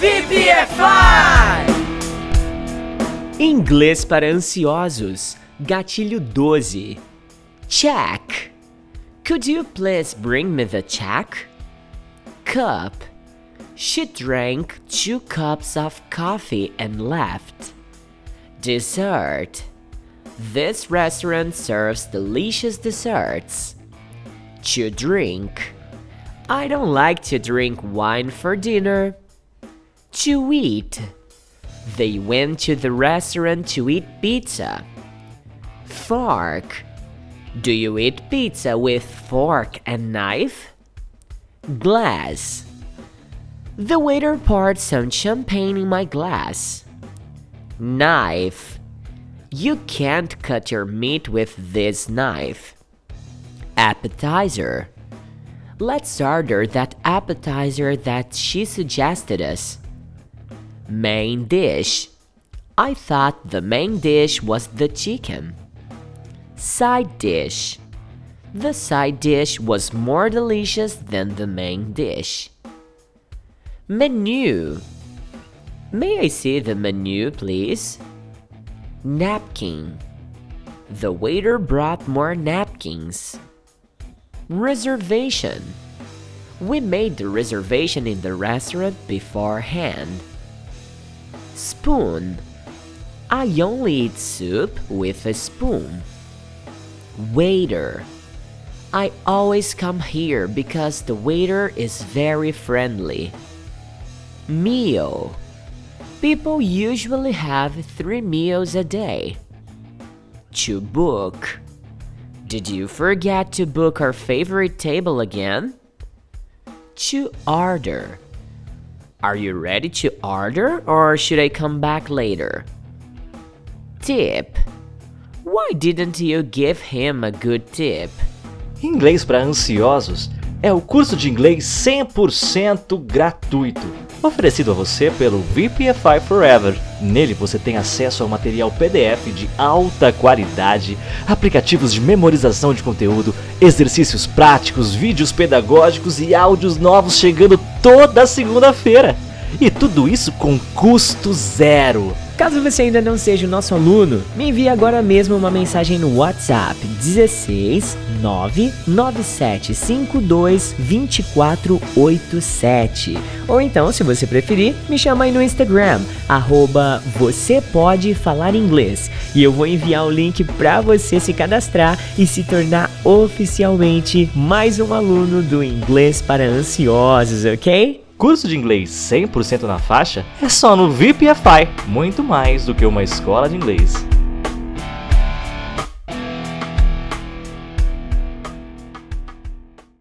VPFI! Inglês para ansiosos. Gatilho 12. Check. Could you please bring me the check? Cup. She drank two cups of coffee and left. Dessert. This restaurant serves delicious desserts. To drink. I don't like to drink wine for dinner. To eat. They went to the restaurant to eat pizza. Fork. Do you eat pizza with fork and knife? Glass. The waiter poured some champagne in my glass. Knife. You can't cut your meat with this knife. Appetizer. Let's order that appetizer that she suggested us. Main dish. I thought the main dish was the chicken. Side dish. The side dish was more delicious than the main dish. Menu. May I see the menu, please? Napkin. The waiter brought more napkins. Reservation. We made the reservation in the restaurant beforehand. Spoon. I only eat soup with a spoon. Waiter. I always come here because the waiter is very friendly. Meal. People usually have three meals a day. To book. Did you forget to book our favorite table again? To order. Are you ready to order or should I come back later? Tip. Why didn't you give him a good tip? Inglês para ansiosos é o curso de inglês 100% gratuito, oferecido a você pelo VPFI Forever. Nele você tem acesso ao material PDF de alta qualidade, aplicativos de memorização de conteúdo, exercícios práticos, vídeos pedagógicos e áudios novos chegando toda segunda-feira. E tudo isso com custo zero. Caso você ainda não seja o nosso aluno, me envie agora mesmo uma mensagem no WhatsApp 16 99752 2487. Ou então, se você preferir, me chama aí no Instagram, arroba você pode falar inglês. E eu vou enviar o link para você se cadastrar e se tornar oficialmente mais um aluno do Inglês para Ansiosos, ok? Curso de inglês 100% na faixa é só no VPFI, muito mais do que uma escola de inglês.